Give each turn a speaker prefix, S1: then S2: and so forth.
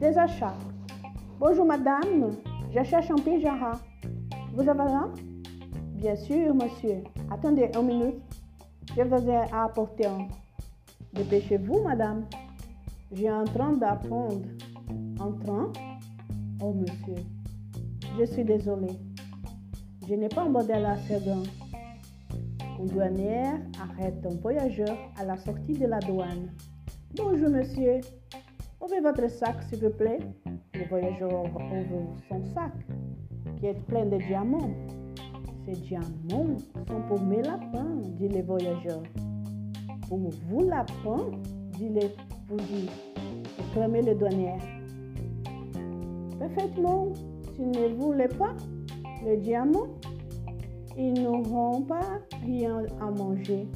S1: d'achat. Bonjour madame, cherche un pyjama. Vous avez un? Bien sûr, monsieur. Attendez une minute. Je vous ai apporter un. Dépêchez-vous, madame. J'ai en train d'apprendre. En train? Oh, monsieur. Je suis désolé. Je n'ai pas un modèle assez grand. Une douanière arrête un voyageur à la sortie de la douane. Bonjour, monsieur. Ouvrez votre sac, s'il vous plaît. Le voyageur ouvre son sac, qui est plein de diamants. Ces diamants sont pour mes lapins, dit le voyageur. Pour vous, lapins, dit le dit, exclamait le douanier. Parfaitement, si ne voulez pas les diamants, ils n'auront pas rien à manger.